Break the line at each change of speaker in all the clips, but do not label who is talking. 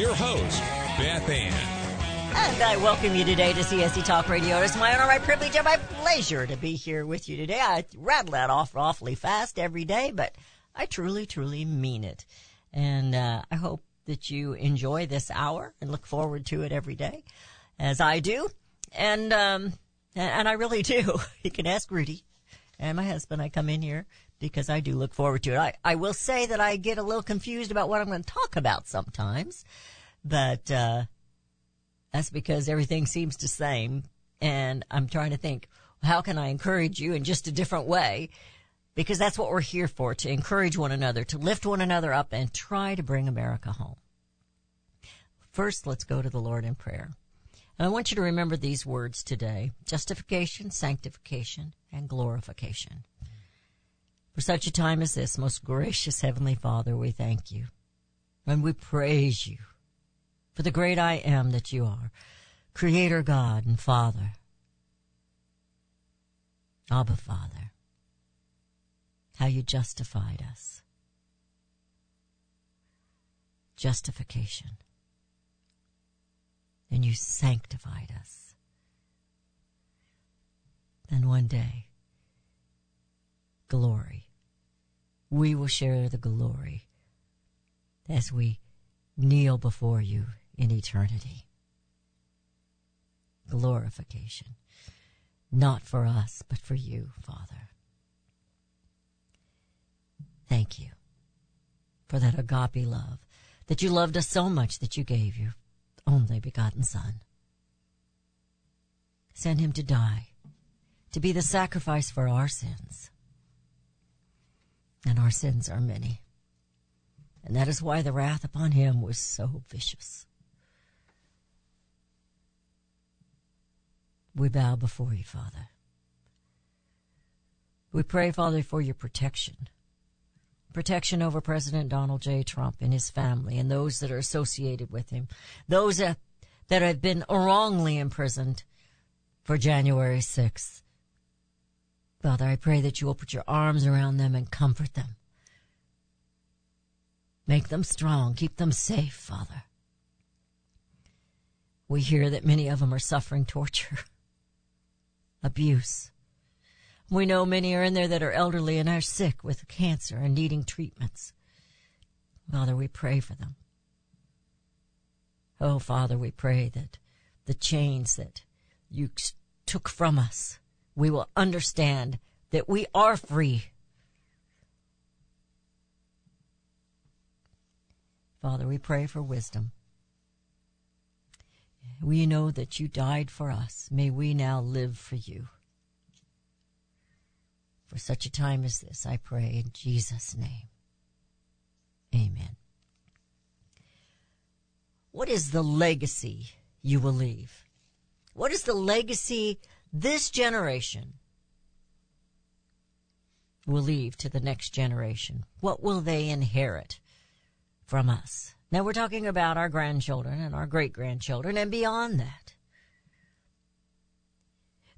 your
host, Beth Ann.
And I welcome you today to CSC Talk Radio. It's my honor, my privilege, and my pleasure to be here with you today. I rattle that off awfully fast every day, but I truly, truly mean it. And uh, I hope that you enjoy this hour and look forward to it every day, as I do. And um, and I really do. You can ask Rudy and my husband. I come in here because I do look forward to it. I, I will say that I get a little confused about what I'm going to talk about sometimes, but uh, that's because everything seems the same. And I'm trying to think, how can I encourage you in just a different way? Because that's what we're here for, to encourage one another, to lift one another up and try to bring America home. First, let's go to the Lord in prayer. And I want you to remember these words today. Justification, sanctification, and glorification. For such a time as this, most gracious Heavenly Father, we thank you. And we praise you for the great I am that you are, Creator God and Father. Abba Father, how you justified us. Justification. And you sanctified us. Then one day, glory. We will share the glory as we kneel before you in eternity. Glorification. Not for us, but for you, Father. Thank you for that agape love, that you loved us so much that you gave your only begotten Son. Send him to die, to be the sacrifice for our sins. And our sins are many. And that is why the wrath upon him was so vicious. We bow before you, Father. We pray, Father, for your protection. Protection over President Donald J. Trump and his family and those that are associated with him. Those that, have been wrongly imprisoned for January 6th. Father, I pray that you will put your arms around them and comfort them. Make them strong. Keep them safe, Father. We hear that many of them are suffering torture, abuse. We know many are in there that are elderly and are sick with cancer and needing treatments. Father, we pray for them. Oh, Father, we pray that the chains that you took from us, we will understand that we are free. Father, we pray for wisdom. We know that you died for us. May we now live for you. For such a time as this, I pray in Jesus' name. Amen. What is the legacy you will leave? What is the legacy this generation will leave to the next generation? What will they inherit from us? Now we're talking about our grandchildren and our great grandchildren and beyond that.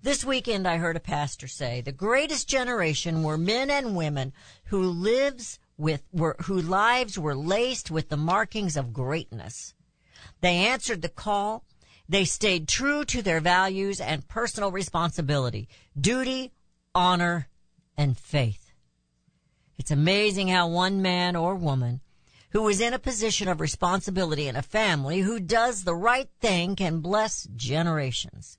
This weekend I heard a pastor say the greatest generation were men and women who lives with were whose lives were laced with the markings of greatness. They answered the call. They stayed true to their values and personal responsibility, duty, honor, and faith. It's amazing how one man or woman who is in a position of responsibility in a family who does the right thing can bless generations.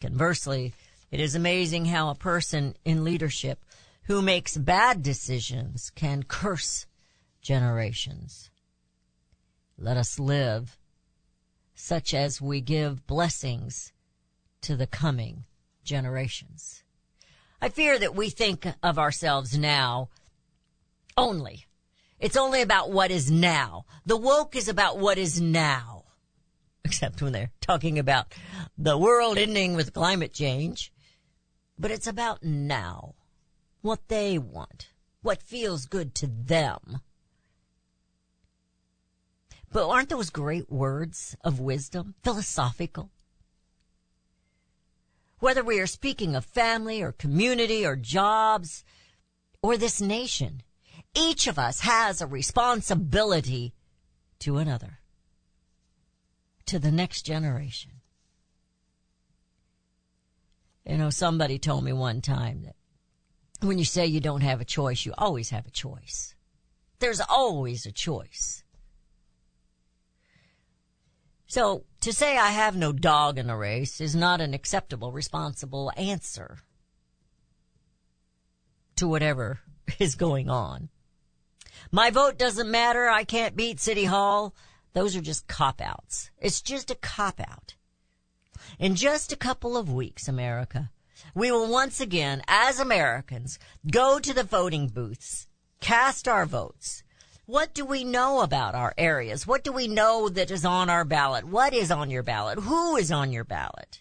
Conversely, it is amazing how a person in leadership who makes bad decisions can curse generations. Let us live such as we give blessings to the coming generations. I fear that we think of ourselves now only It's only about what is now. The woke is about what is now. Except when they're talking about the world ending with climate change. But it's about now. What they want. What feels good to them. But aren't those great words of wisdom? Philosophical? Whether we are speaking of family or community or jobs or this nation, each of us has a responsibility to another, to the next generation. You know, somebody told me one time that when you say you don't have a choice, you always have a choice. There's always a choice. So to say I have no dog in the race is not an acceptable, responsible answer to whatever is going on. My vote doesn't matter. I can't beat City Hall. Those are just cop outs. It's just a cop out. In just a couple of weeks, America, we will once again, as Americans, go to the voting booths, cast our votes. What do we know about our areas? What do we know that is on our ballot? What is on your ballot? Who is on your ballot?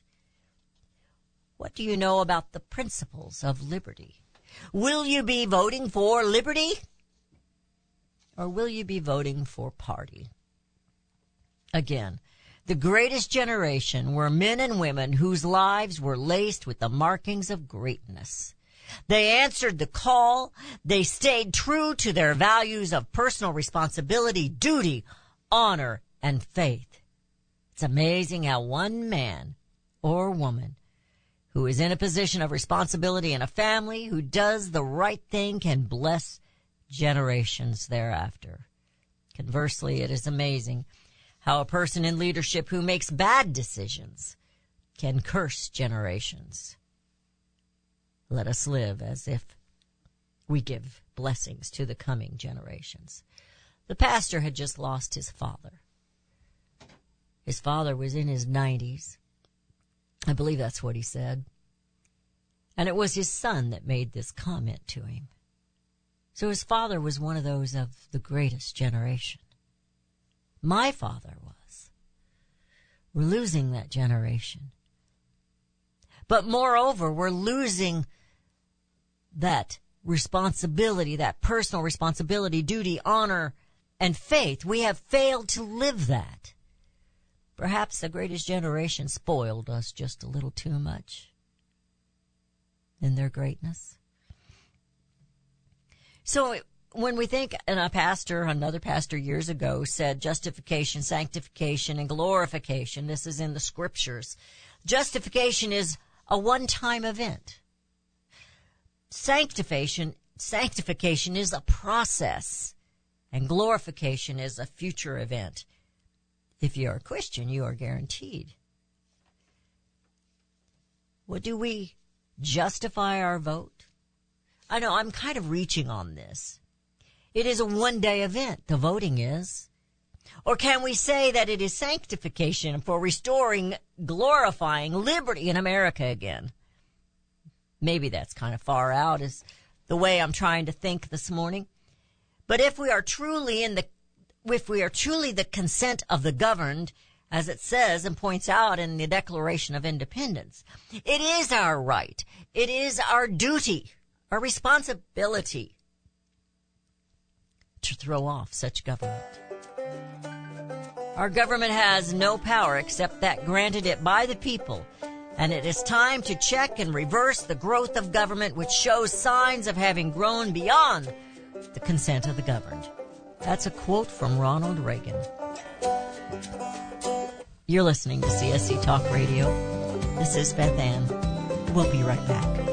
What do you know about the principles of liberty? Will you be voting for liberty? Or will you be voting for party? Again, the greatest generation were men and women whose lives were laced with the markings of greatness. They answered the call. They stayed true to their values of personal responsibility, duty, honor, and faith. It's amazing how one man or woman who is in a position of responsibility in a family who does the right thing can bless generations thereafter. Conversely, it is amazing how a person in leadership who makes bad decisions can curse generations. Let us live as if we give blessings to the coming generations. The pastor had just lost his father. His father was in his 90s. I believe that's what he said. And it was his son that made this comment to him. So his father was one of those of the greatest generation. My father was. We're losing that generation. But moreover, we're losing that responsibility, that personal responsibility, duty, honor, and faith. We have failed to live that. Perhaps the greatest generation spoiled us just a little too much in their greatness. So when we think, and a pastor, another pastor years ago said justification, sanctification, and glorification, this is in the scriptures. Justification is a one-time event. Sanctification, sanctification is a process, and glorification is a future event. If you're a Christian, you are guaranteed. What do we justify our vote? I know I'm kind of reaching on this. It is a one day event, the voting is. Or can we say that it is sanctification for restoring, glorifying liberty in America again? Maybe that's kind of far out is the way I'm trying to think this morning. But if we are truly in the, if we are truly the consent of the governed, as it says and points out in the Declaration of Independence, it is our right. It is our duty, our responsibility to throw off such government. Our government has no power except that granted it by the people, and it is time to check and reverse the growth of government which shows signs of having grown beyond the consent of the governed. That's a quote from Ronald Reagan. You're listening to CSC Talk Radio. This is Beth Ann. We'll be right back.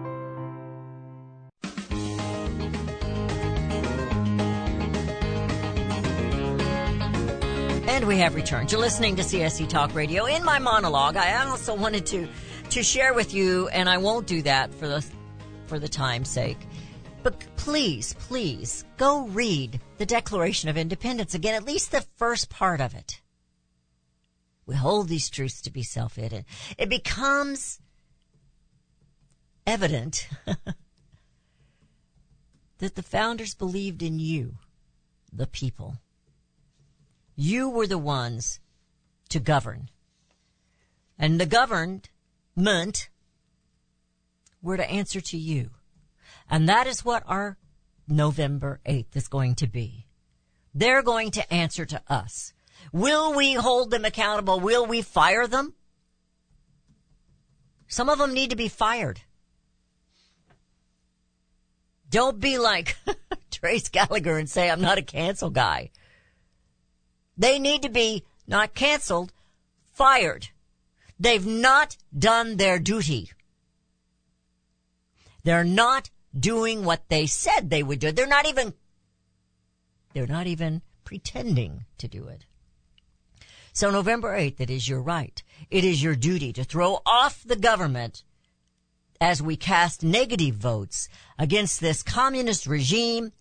And we have returned. You're listening to CSC Talk Radio. In my monologue, I also wanted to to share with you, and I won't do that for the for the time's sake. But please, please go read the Declaration of Independence again, at least the first part of it. We hold these truths to be self-evident. It becomes evident that the founders believed in you, the people. You were the ones to govern. And the government were to answer to you. And that is what our November 8th is going to be. They're going to answer to us. Will we hold them accountable? Will we fire them? Some of them need to be fired. Don't be like Trace Gallagher and say, I'm not a cancel guy. They need to be not canceled, fired. They've not done their duty. They're not doing what they said they would do. They're not even, they're not even pretending to do it. So November 8th, it is your right. It is your duty to throw off the government as we cast negative votes against this communist regime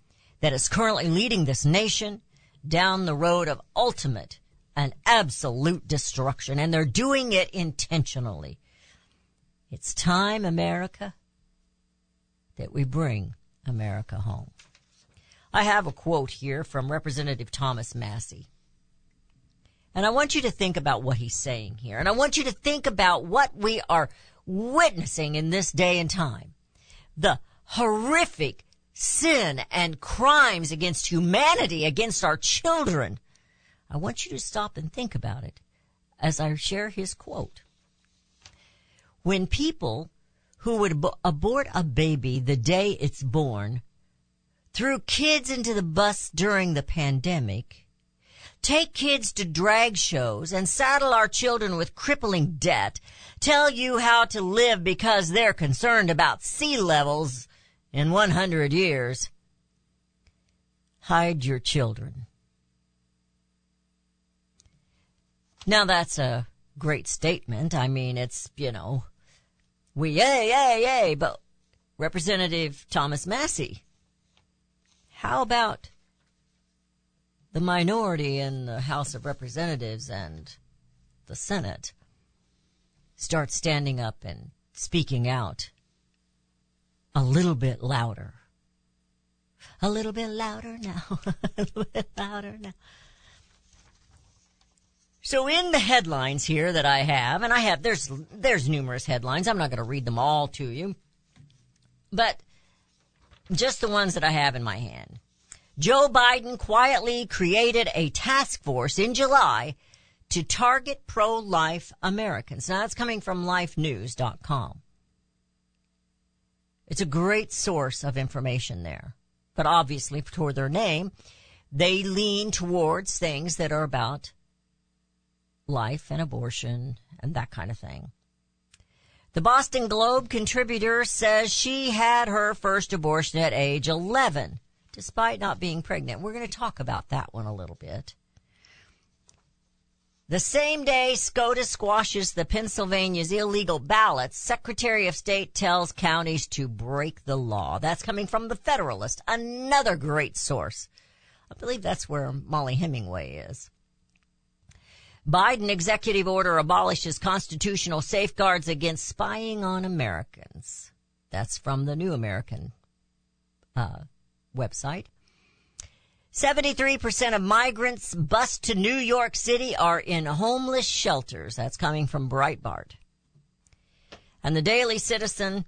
that is currently leading this nation down the road of ultimate and absolute destruction. And they're doing it intentionally. It's time, America, that we bring America home. I have a quote here from Representative Thomas Massie. And I want you to think about what he's saying here. And I want you to think about what we are witnessing in this day and time. The horrific sin and crimes against humanity, against our children. I want you to stop and think about it as I share his quote. When people who would abort a baby the day it's born threw kids into the bus during the pandemic, take kids to drag shows and saddle our children with crippling debt, tell you how to live because they're concerned about sea levels in 100 years. Hide your children. Now that's a great statement. I mean, it's, you know, we yay, yay, yay, but Representative Thomas Massie, how about the minority in the House of Representatives and the Senate start standing up and speaking out a little bit louder. A little bit louder now. a little bit louder now. So in the headlines here that I have, and I have, there's, there's numerous headlines. I'm not going to read them all to you, but just the ones that I have in my hand. Joe Biden quietly created a task force in July to target pro-life Americans. Now that's coming from lifenews.com. It's a great source of information there. But obviously, toward their name, they lean towards things that are about life and abortion and that kind of thing. The Boston Globe contributor says she had her first abortion at age 11, despite not being pregnant. We're going to talk about that one a little bit. The same day SCOTUS squashes the Pennsylvania's illegal ballots, Secretary of State tells counties to break the law. That's coming from the Federalist, another great source. I believe that's where Mollie Hemingway is. Biden executive order abolishes constitutional safeguards against spying on Americans. That's from the New American uh, website. 73% of migrants bused to New York City are in homeless shelters. That's coming from Breitbart. And the Daily Citizen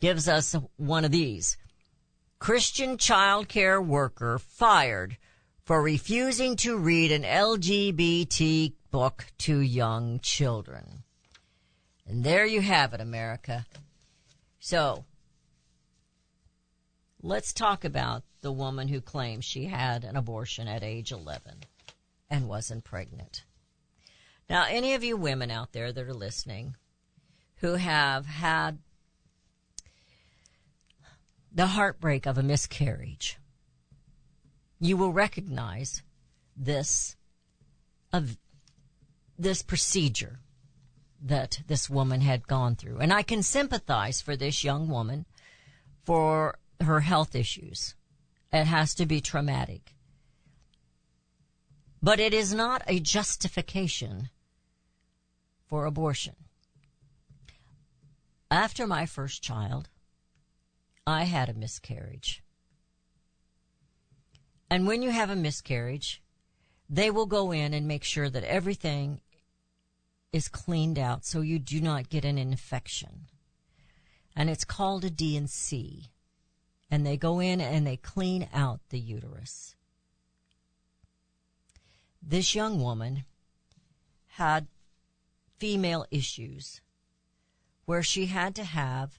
gives us one of these. Christian child care worker fired for refusing to read an LGBT book to young children. And there you have it, America. So, let's talk about the woman who claims she had an abortion at age 11 and wasn't pregnant. Now, any of you women out there that are listening who have had the heartbreak of a miscarriage, you will recognize this of this procedure that this woman had gone through. And I can sympathize for this young woman for her health issues. It has to be traumatic. But it is not a justification for abortion. After my first child, I had a miscarriage. And when you have a miscarriage, they will go in and make sure that everything is cleaned out so you do not get an infection. And it's called a D&C. And they go in and they clean out the uterus. This young woman had female issues where she had to have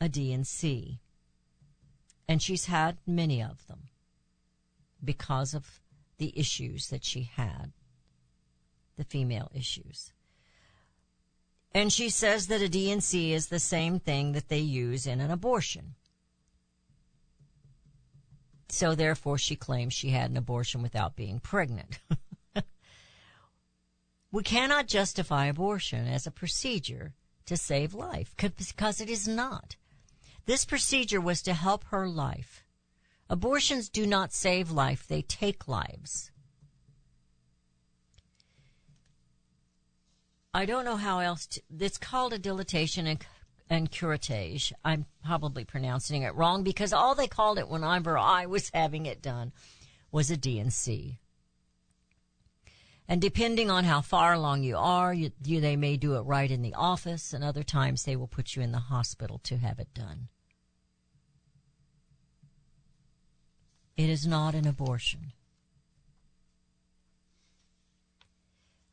a D&C. And she's had many of them because of the issues that she had, the female issues. And she says that a D&C is the same thing that they use in an abortion. So therefore she claims she had an abortion without being pregnant. we cannot justify abortion as a procedure to save life because it is not. This procedure was to help her life. Abortions do not save life, they take lives. I don't know how else to, it's called a dilatation and, and curettage. I'm probably pronouncing it wrong because all they called it whenever I was having it done was a D&C. And depending on how far along you are, you, you, they may do it right in the office, and other times they will put you in the hospital to have it done. It is not an abortion.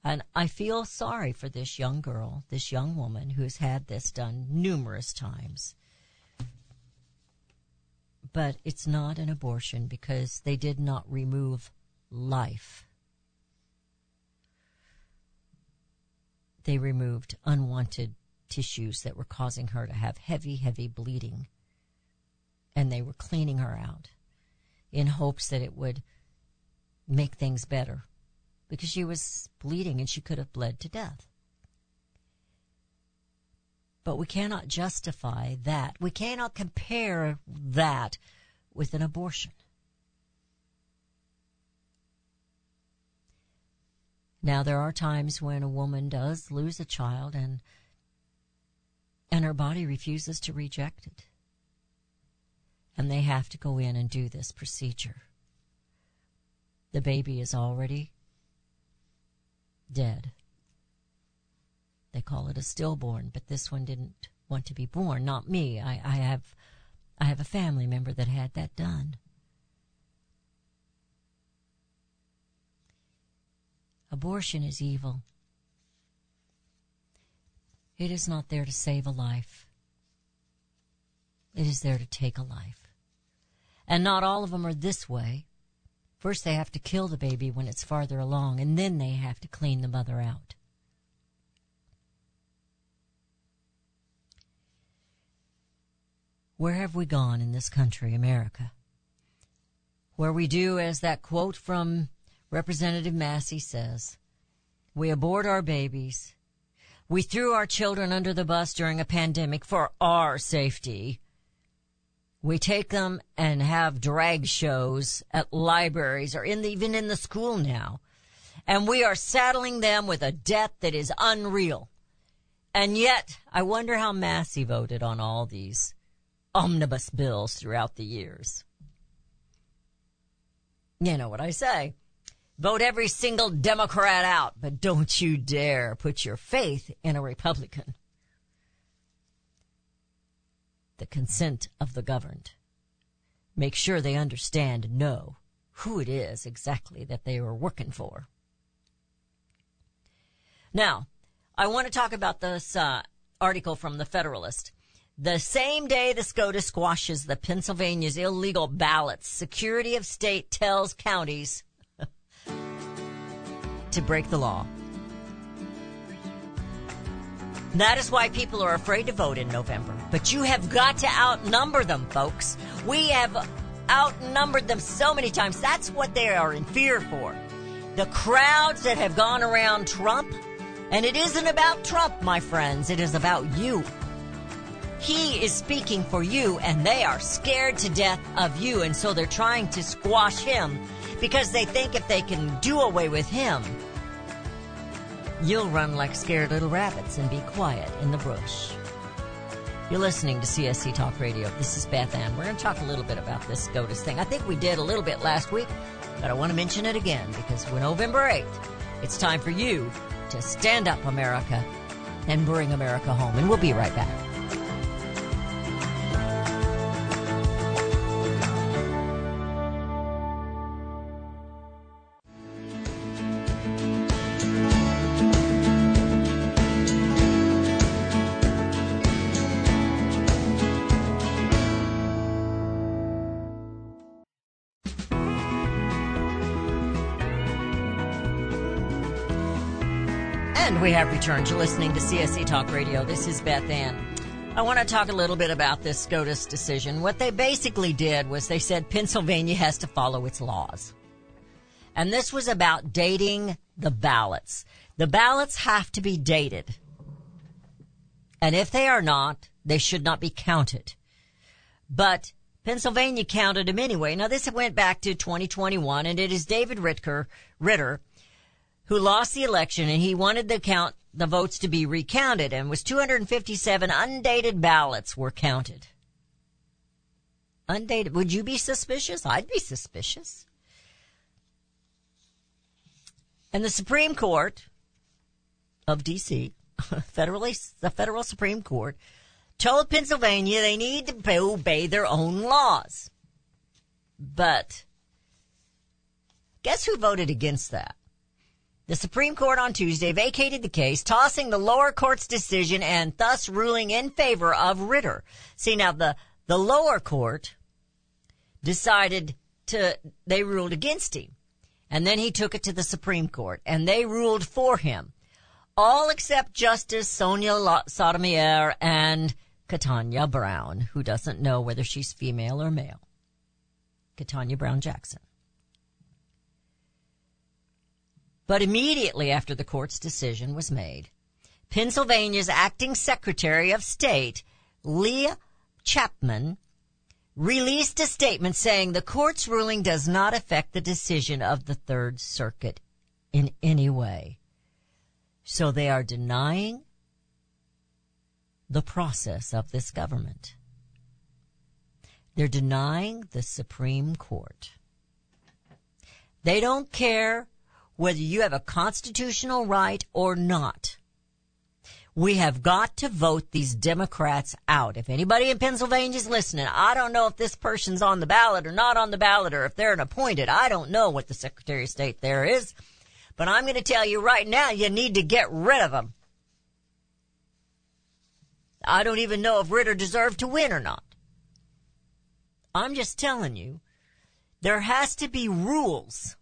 And I feel sorry for this young girl, this young woman who has had this done numerous times. But it's not an abortion because they did not remove life. They removed unwanted tissues that were causing her to have heavy, heavy bleeding. And they were cleaning her out in hopes that it would make things better because she was bleeding and she could have bled to death. But we cannot justify that. We cannot compare that with an abortion. Now there are times when a woman does lose a child and and her body refuses to reject it. And they have to go in and do this procedure. The baby is already dead. They call it a stillborn, but this one didn't want to be born. Not me. I, I have, I have a family member that had that done. Abortion is evil. It is not there to save a life. It is there to take a life. And not all of them are this way. First, they have to kill the baby when it's farther along, and then they have to clean the mother out. Where have we gone in this country, America? Where we do, as that quote from Representative Massie says, we abort our babies. We threw our children under the bus during a pandemic for our safety. We take them and have drag shows at libraries or in the, even in the school now. And we are saddling them with a debt that is unreal. And yet, I wonder how Massie voted on all these omnibus bills throughout the years. You know what I say. Vote every single Democrat out, but don't you dare put your faith in a Republican. The consent of the governed. Make sure they understand and know who it is exactly that they are working for. Now, I want to talk about this uh, article from the Federalist. The same day the SCOTUS squashes the Pennsylvania's illegal ballots, Secretary of State tells counties to break the law. That is why people are afraid to vote in November. But you have got to outnumber them, folks. We have outnumbered them so many times. That's what they are in fear for. The crowds that have gone around Trump, and it isn't about Trump, my friends, it is about you. He is speaking for you, and they are scared to death of you, and so they're trying to squash him because they think if they can do away with him, you'll run like scared little rabbits and be quiet in the brush. You're listening to CSC Talk Radio. This is Beth Ann. We're going to talk a little bit about this SCOTUS thing. I think we did a little bit last week, but I want to mention it again because we're November 8th, it's time for you to stand up, America, and bring America home. And we'll be right back. Have returned to listening to CSC Talk Radio. This is Beth Ann. I want to talk a little bit about this SCOTUS decision. What they basically did was they said Pennsylvania has to follow its laws. And this was about dating the ballots. The ballots have to be dated. And if they are not, they should not be counted. But Pennsylvania counted them anyway. Now this went back to 2021 and it is David Ritker, Ritter, who lost the election and he wanted the count, the votes to be recounted and was 257 undated ballots were counted. Undated. Would you be suspicious? I'd be suspicious. And the Supreme Court of DC, federally, the federal Supreme Court, told Pennsylvania they need to obey their own laws. But Guess who voted against that? The Supreme Court on Tuesday vacated the case, tossing the lower court's decision and thus ruling in favor of Ritter. See now the, the lower court decided to, they ruled against him. And then he took it to the Supreme Court and they ruled for him. All except Justice Sonia Sotomayor and Ketanji Brown, who doesn't know whether she's female or male. Ketanji Brown Jackson. But immediately after the court's decision was made, Pennsylvania's acting Secretary of State, Leigh Chapman, released a statement saying the court's ruling does not affect the decision of the Third Circuit in any way. So they are denying the process of this government. They're denying the Supreme Court. They don't care whether you have a constitutional right or not. We have got to vote these Democrats out. If anybody in Pennsylvania is listening, I don't know if this person's on the ballot or not on the ballot or if they're an appointed. I don't know what the Secretary of State there is. But I'm going to tell you right now, you need to get rid of them. I don't even know if Ritter deserved to win or not. I'm just telling you, there has to be rules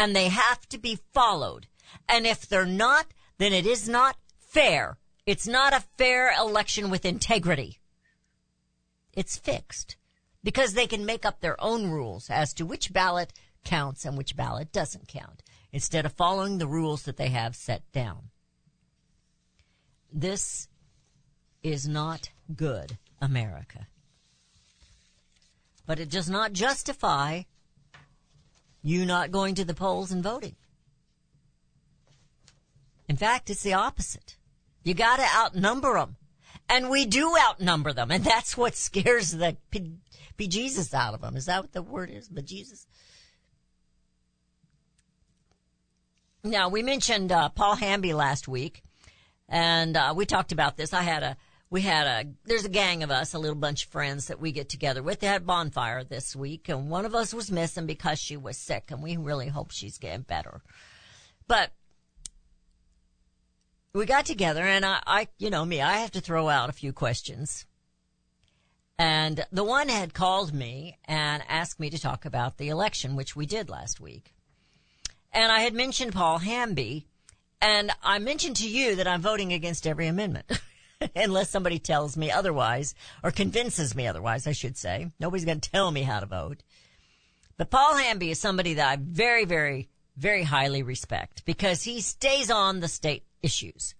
and they have to be followed. And if they're not, then it is not fair. It's not a fair election with integrity. It's fixed because they can make up their own rules as to which ballot counts and which ballot doesn't count instead of following the rules that they have set down. This is not good America. But it does not justify you not going to the polls and voting. In fact, it's the opposite. You gotta outnumber them. And we do outnumber them. And that's what scares the be- bejesus out of them. Is that what the word is? Bejesus? Now, we mentioned uh, Paul Hamby last week, and uh, we talked about this. I had a, we had a, there's a gang of us, a little bunch of friends that we get together with. They had bonfire this week, and one of us was missing because she was sick, and we really hope she's getting better. But we got together, and I, I, you know me, I have to throw out a few questions. And the one had called me and asked me to talk about the election, which we did last week. And I had mentioned Paul Hamby, and I mentioned to you that I'm voting against every amendment. Unless somebody tells me otherwise, or convinces me otherwise, I should say. Nobody's going to tell me how to vote. But Paul Hamby is somebody that I very, very, very highly respect because he stays on the state issues.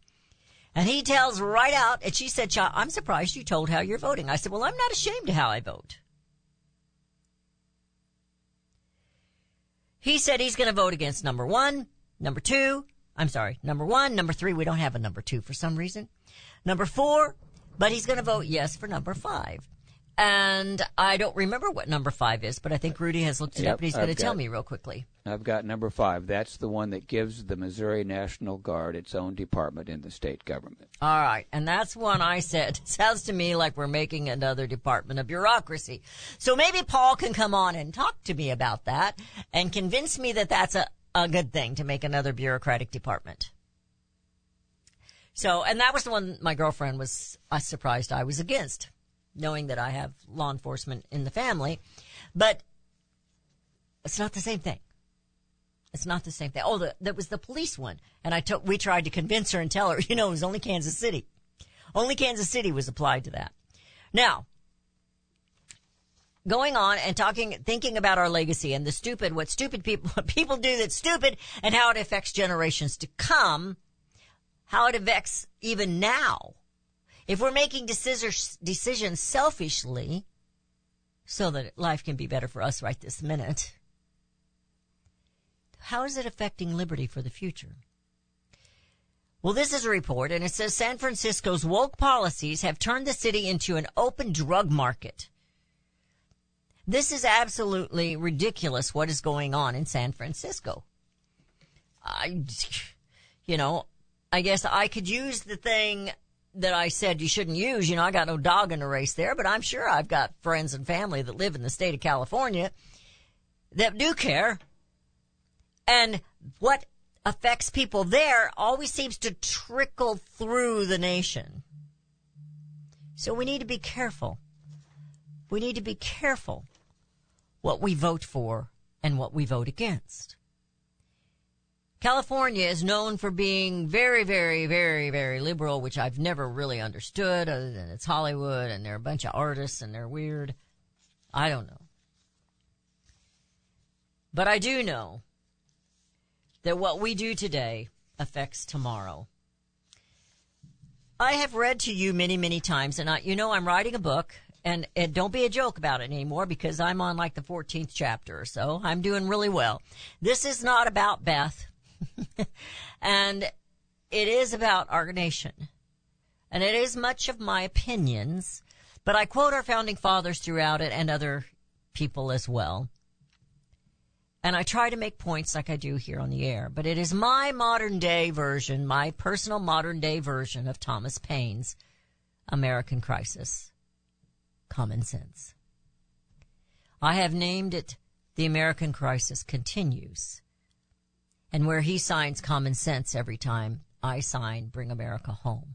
And he tells right out, and she said, "Cha, I'm surprised you told how you're voting. I said, well, I'm not ashamed of how I vote. He said he's going to vote against number one, number two. I'm sorry, number one, number three. We don't have a number two for some reason. Number four, but he's going to vote yes for number five. And I don't remember what number five is, but I think Rudy has looked it
Yep,
up and he's going to tell me real quickly.
I've got number five. That's the one that gives the Missouri National Guard its own department in the state government.
All right. And that's one I said. Sounds to me like we're making another department of bureaucracy. So maybe Paul can come on and talk to me about that and convince me that that's a, a good thing to make another bureaucratic department. So, and that was the one my girlfriend was uh, surprised I was against, knowing that I have law enforcement in the family. But it's not the same thing. It's not the same thing. Oh, the, that was the police one. And I took, we tried to convince her and tell her, you know, it was only Kansas City. Only Kansas City was applied to that. Now, going on and talking, thinking about our legacy and the stupid, what stupid people, what people do that's stupid and how it affects generations to come, how it affects even now. If we're making decisions, selfishly so that life can be better for us right this minute, how is it affecting liberty for the future? Well, this is a report, and it says San Francisco's woke policies have turned the city into an open drug market. This is absolutely ridiculous what is going on in San Francisco. I, you know, I guess I could use the thing that I said you shouldn't use. You know, I got no dog in the race there, but I'm sure I've got friends and family that live in the state of California that do care And what affects people there always seems to trickle through the nation. So we need to be careful. We need to be careful what we vote for and what we vote against. California is known for being very, very, very, very liberal, which I've never really understood other than it's Hollywood and they're a bunch of artists and they're weird. I don't know. But I do know that what we do today affects tomorrow. I have read to you many, many times, and I, you know, I'm writing a book, and, and don't be a joke about it anymore because I'm on like the 14th chapter or so. I'm doing really well. This is not about Beth, and it is about our nation. And it is much of my opinions, but I quote our founding fathers throughout it and other people as well. And I try to make points like I do here on the air, but it is my modern day version, my personal modern day version of Thomas Paine's American Crisis. Common sense. I have named it The American Crisis Continues. And where he signs common sense every time, I sign Bring America Home.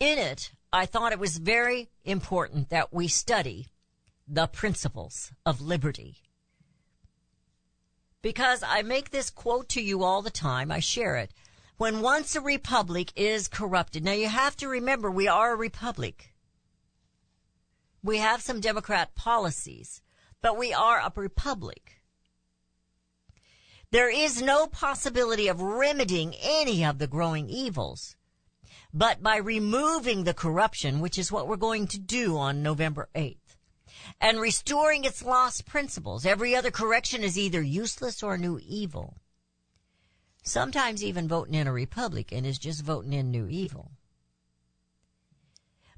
In it, I thought it was very important that we study the principles of liberty. Because I make this quote to you all the time, I share it. When once a republic is corrupted, now you have to remember we are a republic. We have some Democrat policies, but we are a republic. There is no possibility of remedying any of the growing evils, but by removing the corruption, which is what we're going to do on November 8th and restoring its lost principles. Every other correction is either useless or new evil. Sometimes even voting in a Republican is just voting in new evil.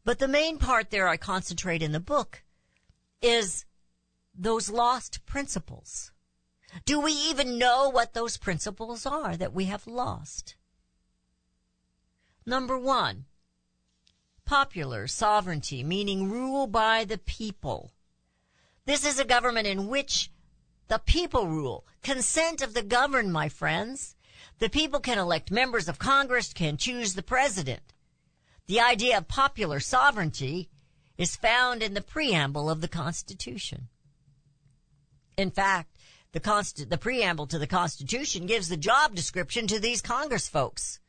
But the main part there I concentrate in the book is those lost principles. Do we even know what those principles are that we have lost? Number one, popular sovereignty, meaning rule by the people. This is a government in which the people rule. Consent of the governed, my friends. The people can elect members of Congress, can choose the president. The idea of popular sovereignty is found in the preamble of the Constitution. In fact, the, const- the preamble to the Constitution gives the job description to these Congress folks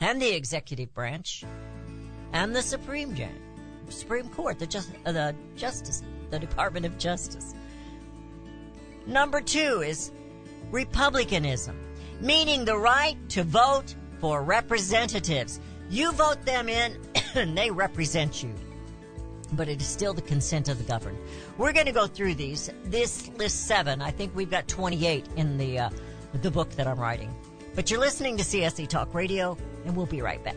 and the executive branch and the Supreme Jan- Supreme Court, the, just- uh, the Justice, the Department of Justice. Number two is republicanism, meaning the right to vote for representatives. You vote them in, and they represent you. But it is still the consent of the governed. We're going to go through these. This list seven. I think we've got 28 in the uh, the book that I'm writing. But you're listening to CSC Talk Radio, and we'll be right back.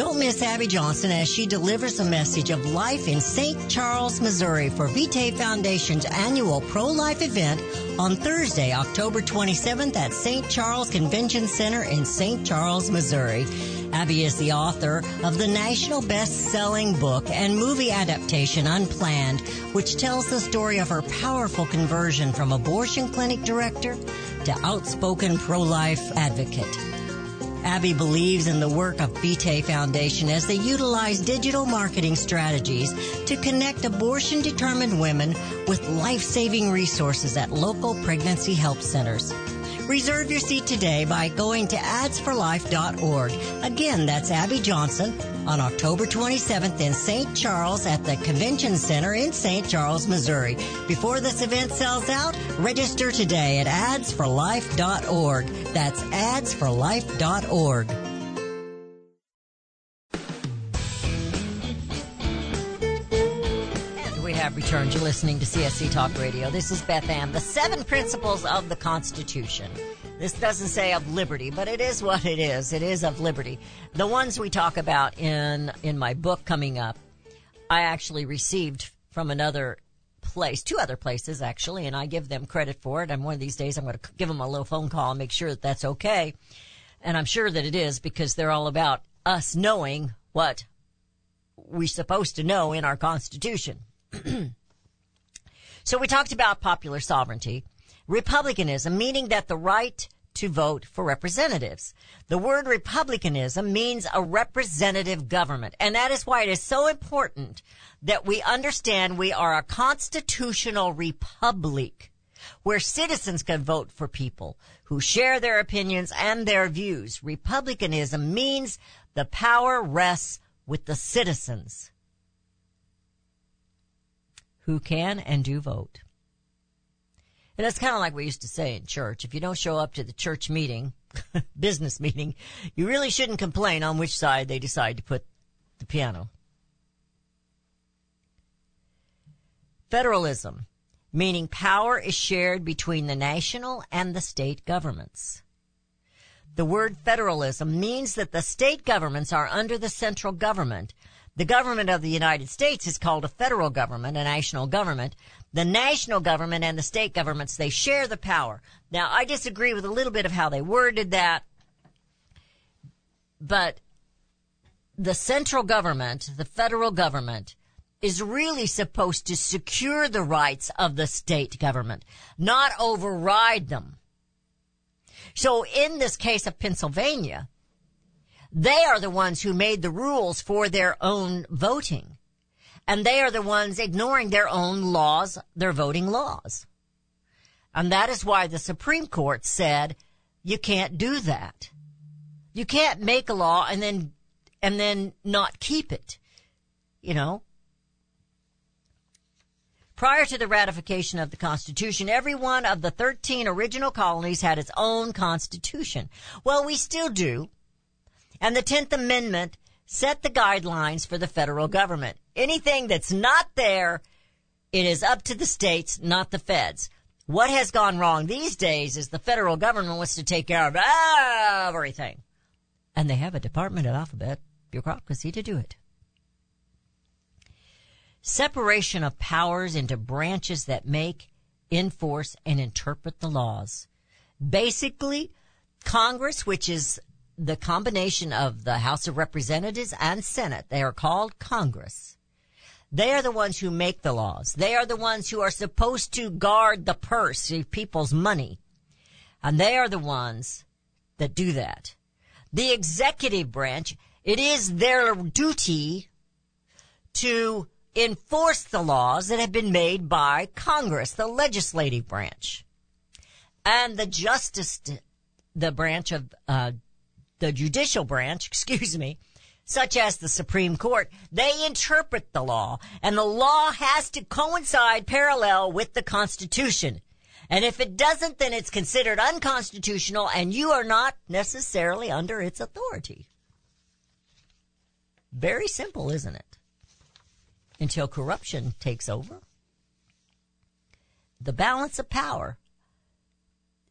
Don't miss Abby Johnson as she delivers a message of life in St. Charles, Missouri for Vitae Foundation's annual pro-life event on Thursday, October 27th at St. Charles Convention Center in St. Charles, Missouri. Abby is the author of the national best-selling book and movie adaptation Unplanned, which tells the story of her powerful conversion from abortion clinic director to outspoken pro-life advocate. Abby believes in the work of Vitae Foundation as they utilize digital marketing strategies to connect abortion determined women with life saving resources at local pregnancy help centers. Reserve your seat today by going to adsforlife.org. Again, that's Abby Johnson on October 27th in St. Charles at the Convention Center in St. Charles, Missouri. Before this event sells out, register today at adsforlife.org. That's adsforlife.org. have returned. You're listening to CSC Talk Radio. This is Beth Ann. The seven principles of the Constitution. This doesn't say of liberty, but it is what it is. It is of liberty. The ones we talk about in in my book coming up, I actually received from another place, two other places actually, and I give them credit for it. And one of these days, I'm going to give them a little phone call and make sure that that's okay. And I'm sure that it is because they're all about us knowing what we're supposed to know in our Constitution. so we talked about popular sovereignty, republicanism, meaning that the right to vote for representatives. The word republicanism means a representative government, and that is why it is so important that we understand we are a constitutional republic where citizens can vote for people who share their opinions and their views. Republicanism means the power rests with the citizens who can and do vote. And that's kind of like we used to say in church. If you don't show up to the church meeting, business meeting, you really shouldn't complain on which side they decide to put the piano. Federalism, meaning power is shared between the national and the state governments. The word federalism means that the state governments are under the central government. The government of the United States is called a federal government, a national government. The national government and the state governments, they share the power. Now, I disagree with a little bit of how they worded that, but the central government, the federal government, is really supposed to secure the rights of the state government, not override them. So in this case of Pennsylvania, They are the ones who made the rules for their own voting. And they are the ones ignoring their own laws, their voting laws. And that is why the Supreme Court said you can't do that. You can't make a law and then, and then not keep it. You know? Prior to the ratification of the Constitution, every one of the 13 original colonies had its own Constitution. Well, we still do. And the 10th Amendment set the guidelines for the federal government. Anything that's not there, it is up to the states, not the feds. What has gone wrong these days is the federal government wants to take care of everything. And they have a Department of Alphabet bureaucracy to do it. Separation of powers into branches that make, enforce, and interpret the laws. Basically, Congress, which is the combination of the House of Representatives and Senate, they are called Congress. They are the ones who make the laws. They are the ones who are supposed to guard the purse people's money. And they are the ones that do that. The executive branch, it is their duty to enforce the laws that have been made by Congress, the legislative branch. And the justice, the branch of, uh, the judicial branch, excuse me, such as the Supreme Court, they interpret the law, and the law has to coincide parallel with the Constitution. And if it doesn't, then it's considered unconstitutional, and you are not necessarily under its authority. Very simple, isn't it? Until corruption takes over. The balance of power.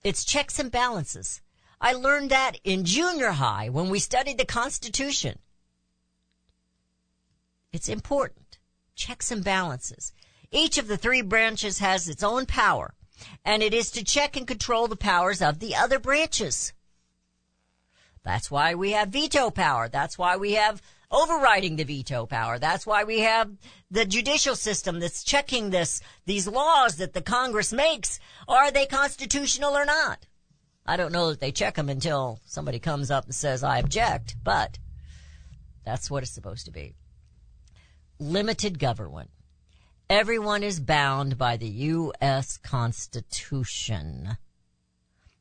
It's checks and balances. I learned that in junior high when we studied the Constitution. It's important. Checks and balances. Each of the three branches has its own power, and it is to check and control the powers of the other branches. That's why we have veto power. That's why we have overriding the veto power. That's why we have the judicial system that's checking this, these laws that the Congress makes. Are they constitutional or not? I don't know that they check them until somebody comes up and says, I object, but that's what it's supposed to be. Limited government. Everyone is bound by the U.S. Constitution.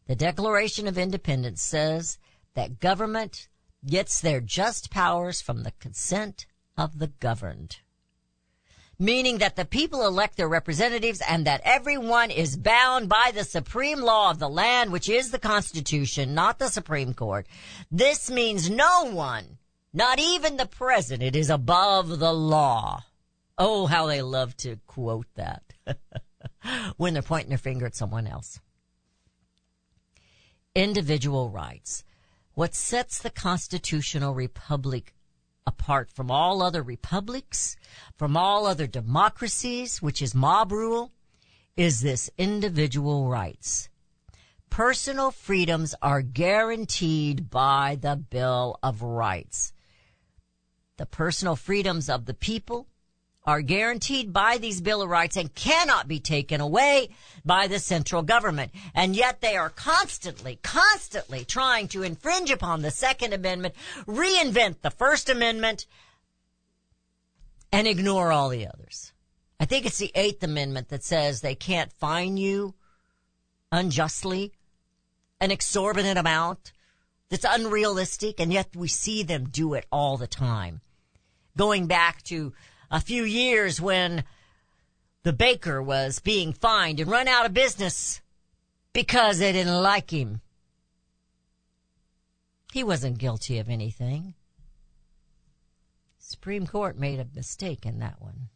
The Declaration of Independence says that government gets their just powers from the consent of the governed. Meaning that the people elect their representatives and that everyone is bound by the supreme law of the land, which is the Constitution, not the Supreme Court. This means no one, not even the president, is above the law. Oh, how they love to quote that when they're pointing their finger at someone else. Individual rights. What sets the constitutional republic apart from all other republics, from all other democracies, which is mob rule, is this individual rights. Personal freedoms are guaranteed by the Bill of Rights. The personal freedoms of the people are guaranteed by these Bill of Rights and cannot be taken away by the central government. And yet they are constantly, constantly trying to infringe upon the Second Amendment, reinvent the First Amendment, and ignore all the others. I think it's the Eighth Amendment that says they can't fine you unjustly an exorbitant amount that's unrealistic, and yet we see them do it all the time. Going back to a few years when the baker was being fined and run out of business because they didn't like him. He wasn't guilty of anything. Supreme Court made a mistake in that one.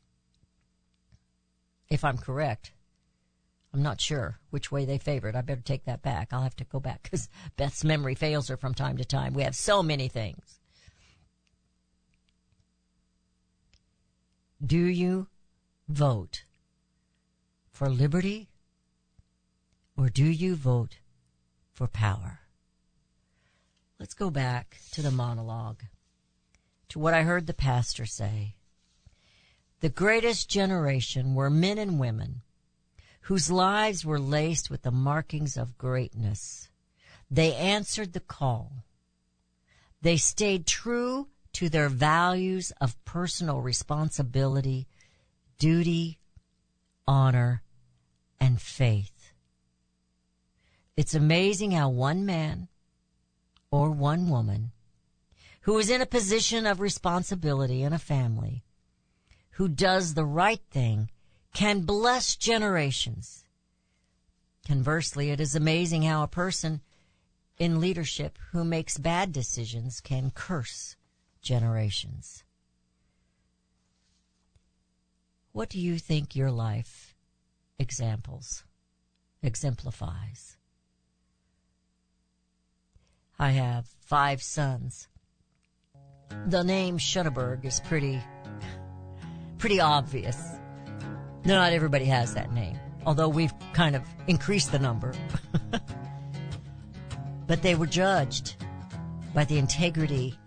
If I'm correct. I'm not sure which way they favored. I better take that back. I'll have to go back because Beth's memory fails her from time to time. We have so many things. Do you vote for liberty or do you vote for power? Let's go back to the monologue, to what I heard the pastor say. The greatest generation were men and women whose lives were laced with the markings of greatness. They answered the call. They stayed true to their values of personal responsibility, duty, honor, and faith. It's amazing how one man or one woman who is in a position of responsibility in a family, who does the right thing, can bless generations. Conversely, it is amazing how a person in leadership who makes bad decisions can curse generations. What do you think your life examples exemplifies? I have five sons. The name Schutterberg is pretty, pretty obvious. Not everybody has that name, although we've kind of increased the number. but they were judged by the integrity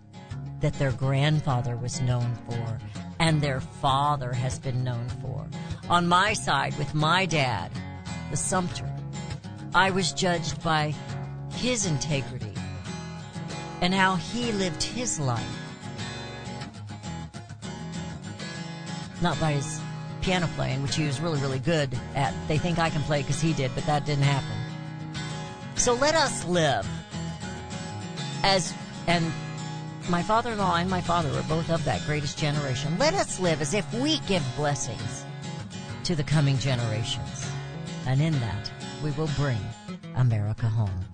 that their grandfather was known for and their father has been known for. On my side, with my dad, the Sumter, I was judged by his integrity and how he lived his life. Not by his piano playing, which he was really, really good at. They think I can play because he did, but that didn't happen. So let us live as, and my father-in-law and my father were both of that greatest generation. Let us live as if we give blessings to the coming generations. And in that, we will bring America home.